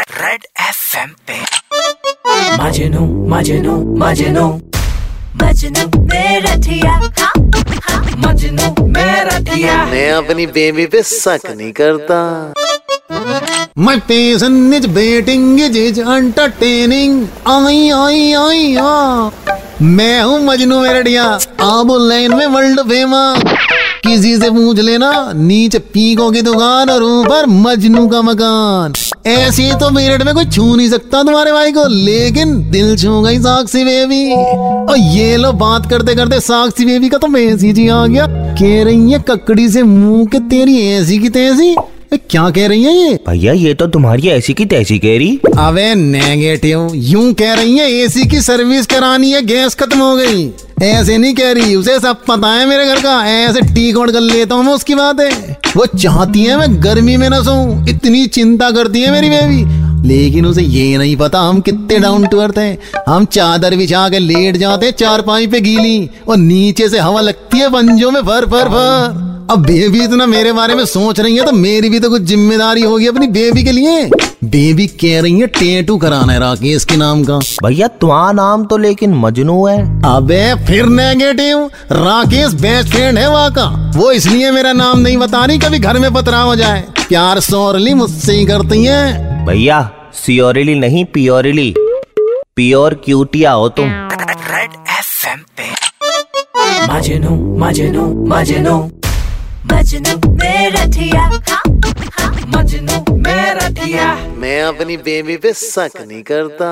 Red F M पे। मजनू मजनू मजनू। मजनू मेरा थिया हाँ, हाँ। मजनू मेरा दिया मैं अपनी बेबी पे शक नहीं करता। My patient is waiting, it is entertaining. आई आई आई आ। मैं हूँ मजनू मेरडिया आप लाइन में वर्ल्ड फ़ेमस किसी से पूछ लेना नीचे पीकों की दुकान और ऊपर मजनू का मकान। ऐसे तो मेरठ में कोई छू नहीं सकता तुम्हारे भाई को लेकिन दिल छू गई साक्षी बेबी। और ये लो बात करते करते साक्षी बेबी का तो मैसेज ही आ गया। कह रही है ककड़ी से मुँह के तेरी ऐसी की तैसी। ए, क्या कह रही है ये? भैया ये तो तुम्हारी ऐसी की तैसी कह रही। अबे नेगेटिव यूँ कह रही है एसी की सर्विस करानी है गैस खत्म हो गई। ऐसे नहीं कह रही उसे सब पता है मेरे घर का। ऐसे टी कोड कर लेता हूँ मैं उसकी बात। है वो चाहती है मैं गर्मी में ना सोऊं। इतनी चिंता करती है मेरी बेबी। लेकिन उसे ये नहीं पता हम कितने डाउन टू अर्थ हैं। हम चादर बिछा के लेट जाते हैं चार पाई पे गीली। और नीचे से हवा लगती है, पंजों में फर फर फर अब बेबी इतना मेरे बारे में सोच रही है तो मेरी भी तो कुछ ज़िम्मेदारी होगी अपनी बेबी के लिए। बेबी कह रही है टेटू कराना है राकेश के नाम का। भैया तुम्हारा नाम तो लेकिन मजनू है। अबे फिर नेगेटिव राकेश बेस्ट फ्रेंड है वहाँ का वो इसलिए मेरा नाम नहीं बता रही कभी घर में पतरा हो जाए। प्यार सोरली मुझसे ही करती है। भैया सियोरिली नहीं पियोरिली। प्योर क्यूटिया हो तुम। रेड एफ़ एम पे। मजनू मजनू मजनू। मजनू मेरा थिया हाँ, हाँ। मैं अपनी बेबी पे शक नहीं करता।